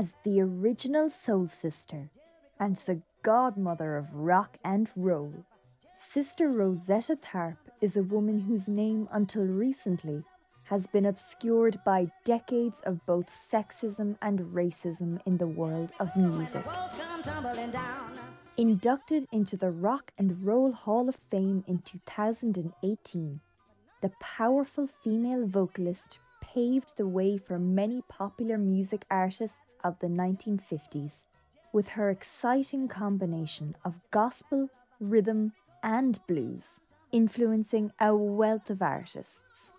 as the original soul sister and the godmother of rock and roll. Sister Rosetta Tharpe is a woman whose name, until recently, has been obscured by decades of both sexism and racism in the world of music. Inducted into the Rock and Roll Hall of Fame in 2018, the powerful female vocalist paved the way for many popular music artists of the 1950s with her exciting combination of gospel, rhythm, and blues, influencing a wealth of artists.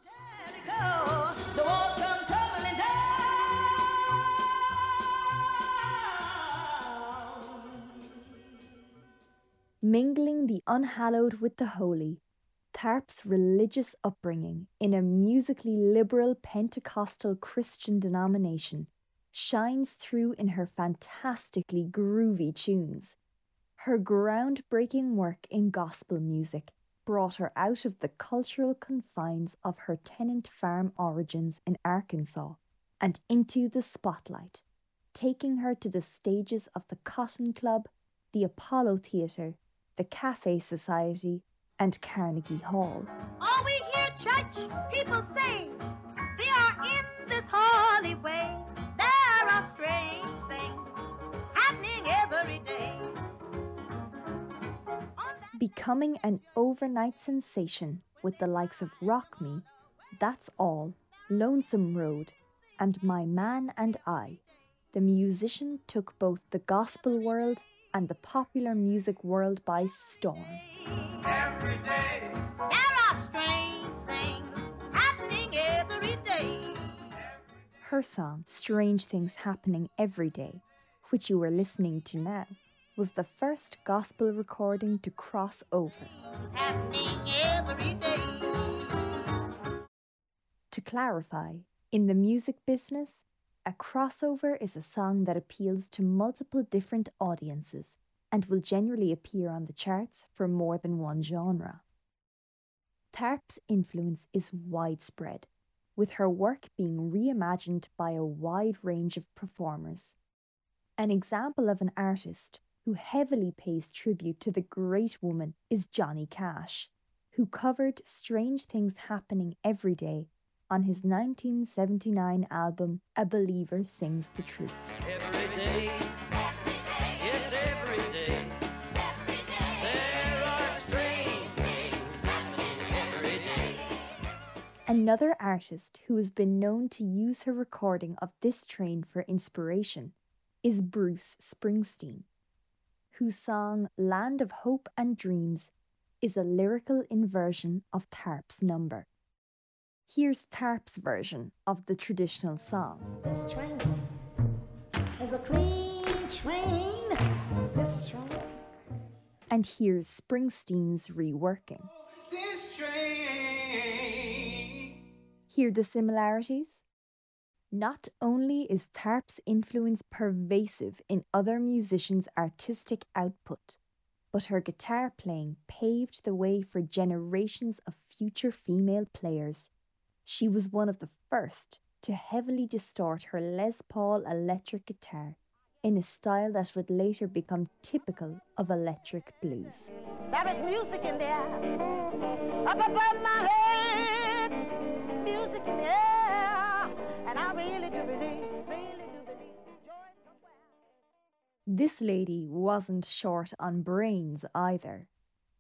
Mingling the unhallowed with the holy, Tharpe's religious upbringing in a musically liberal Pentecostal Christian denomination shines through in her fantastically groovy tunes. Her groundbreaking work in gospel music brought her out of the cultural confines of her tenant farm origins in Arkansas and into the spotlight, taking her to the stages of the Cotton Club, the Apollo Theatre, the Cafe Society, and Carnegie Hall. All we hear church people say, they are in this holy way. There are strange things happening every day becoming an overnight sensation with the likes of Rock Me, That's All, Lonesome Road, and My Man and I. The musician took both the gospel world and the popular music world by storm. Every day, there are strange things happening every day. Her song, Strange Things Happening Every Day, which you are listening to now, was the first gospel recording to cross over. To clarify, in the music business, a crossover is a song that appeals to multiple different audiences and will generally appear on the charts for more than one genre. Tharpe's influence is widespread, with her work being reimagined by a wide range of performers. An example of an artist who heavily pays tribute to the great woman is Johnny Cash, who covered Strange Things Happening Every Day on his 1979 album A Believer Sings the Truth. Another artist who has been known to use her recording of this train for inspiration is Bruce Springsteen whose song Land of Hope and Dreams is a lyrical inversion of Tharpe's number. Here's Tharpe's version of the traditional song. This train is a clean train. This train. And here's Springsteen's reworking. This train. Hear the similarities? Not only is Tharpe's influence pervasive in other musicians' artistic output, but her guitar playing paved the way for generations of future female players. She was one of the first to heavily distort her Les Paul electric guitar in a style that would later become typical of electric blues. There is music in the air, up above my head, music in the air. This lady wasn't short on brains either,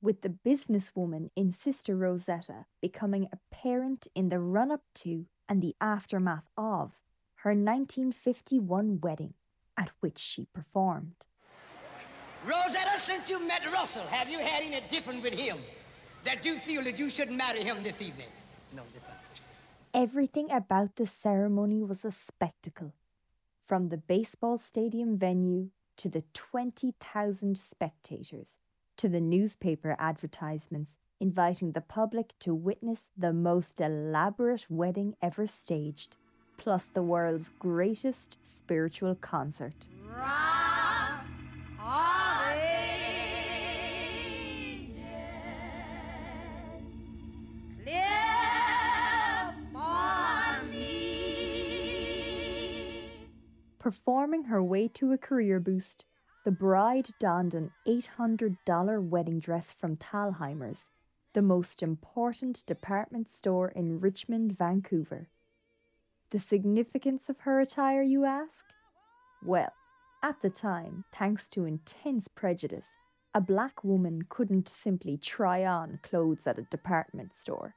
with the businesswoman in Sister Rosetta becoming a parent in the run up to and the aftermath of her 1951 wedding, at which she performed. Rosetta, since you met Russell, have you had any different with him that you feel that you shouldn't marry him this evening? No different. Everything about the ceremony was a spectacle, from the baseball stadium venue to the 20,000 spectators to the newspaper advertisements inviting the public to witness the most elaborate wedding ever staged, plus the world's greatest spiritual concert. performing her way to a career boost, the bride donned an $800 wedding dress from Thalhimer's, the most important department store in Richmond, Vancouver. The significance of her attire, you ask? Well, at the time, thanks to intense prejudice, a black woman couldn't simply try on clothes at a department store.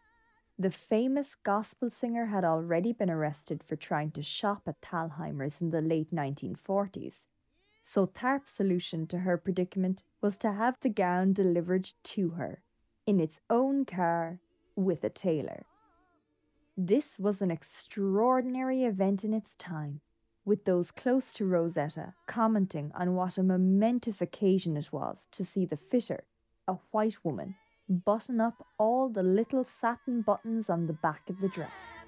The famous gospel singer had already been arrested for trying to shop at Thalhimer's in the late 1940s. So Tharpe's solution to her predicament was to have the gown delivered to her in its own car with a tailor. This was an extraordinary event in its time with those close to Rosetta commenting on what a momentous occasion it was to see the fitter, a white woman, button up all the little satin buttons on the back of the dress.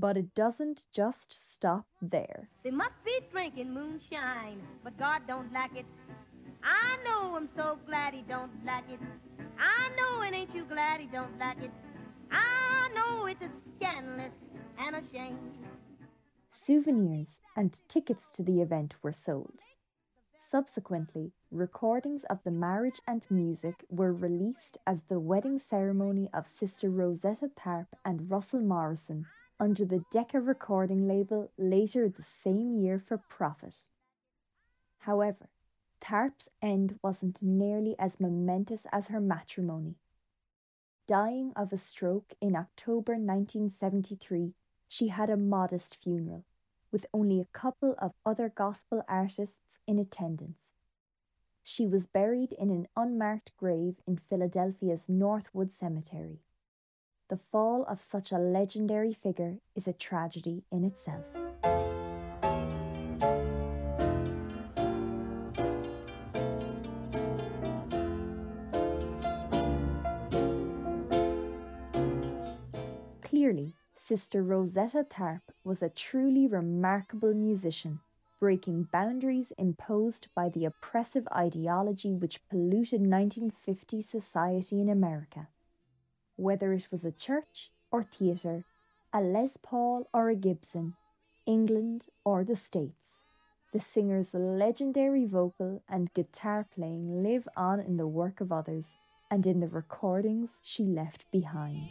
But it doesn't just stop there. They must be drinking moonshine, but God don't like it. I know I'm so glad he don't like it. I know and ain't you glad he don't like it. I know it's a scandalous and a shame. Souvenirs and tickets to the event were sold. Subsequently, recordings of the marriage and music were released as the wedding ceremony of Sister Rosetta Tharpe and Russell Morrison under the Decca recording label later the same year for profit. However, Tharpe's end wasn't nearly as momentous as her matrimony. Dying of a stroke in October 1973, she had a modest funeral, with only a couple of other gospel artists in attendance. She was buried in an unmarked grave in Philadelphia's Northwood Cemetery. The fall of such a legendary figure is a tragedy in itself. Clearly, Sister Rosetta Tharpe was a truly remarkable musician, breaking boundaries imposed by the oppressive ideology which polluted 1950s society in America. Whether it was a church or theatre, a Les Paul or a Gibson, England or the States, the singer's legendary vocal and guitar playing live on in the work of others and in the recordings she left behind.